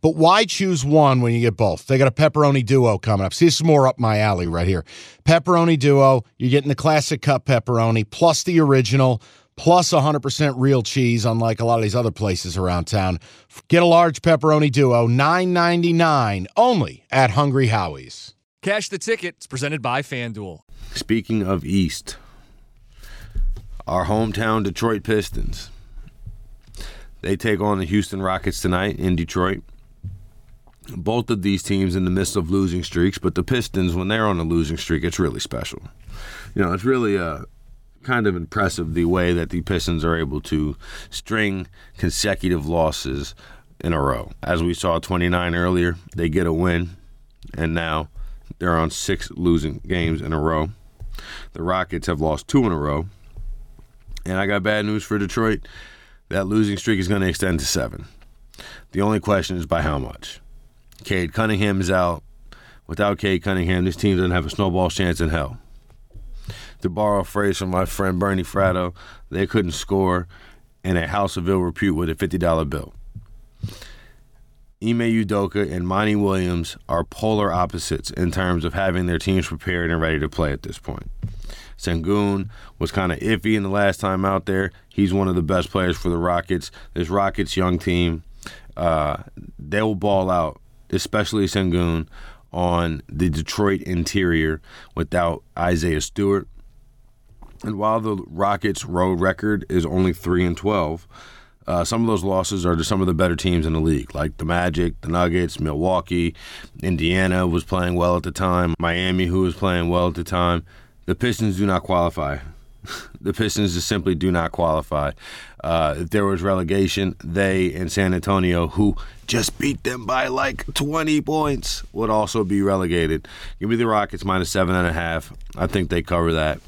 But why choose one when you get both? They got a pepperoni duo coming up. See, this is more up my alley right here. Pepperoni duo, you're getting the classic cup pepperoni plus the original plus 100% real cheese, unlike a lot of these other places around town. Get a large pepperoni duo, $9.99 only at Hungry Howie's. Cash the ticket. It's presented by FanDuel. Speaking of East, our hometown Detroit Pistons. They take on the Houston Rockets tonight in Detroit both of these teams in the midst of losing streaks, but the Pistons, when they're on a losing streak, it's really special. You know, it's really uh, kind of impressive the way that the Pistons are able to string consecutive losses in a row. As we saw 29 earlier, they get a win, and now they're on six losing games in a row. The Rockets have lost two in a row. And I got bad news for Detroit. That losing streak is going to extend to seven. The only question is by how much. Cade Cunningham is out. Without Cade Cunningham, this team doesn't have a snowball chance in hell. To borrow a phrase from my friend Bernie Fratto, they couldn't score in a house of ill repute with a $50 bill. Ime Udoka and Monty Williams are polar opposites in terms of having their teams prepared and ready to play at this point. Sengun was kind of iffy in the last time out there. He's one of the best players for the Rockets. This Rockets young team, uh, they will ball out especially Sengun, on the Detroit interior without Isaiah Stewart. And while the Rockets' road record is only three and twelve, uh, some of those losses are to some of the better teams in the league, like the Magic, the Nuggets, Milwaukee, Indiana was playing well at the time, Miami, who was playing well at the time. The Pistons do not qualify. the Pistons just simply do not qualify. Uh, if there was relegation, they and San Antonio, who just beat them by like 20 points, would also be relegated. Give me the Rockets minus seven and a half. I think they cover that.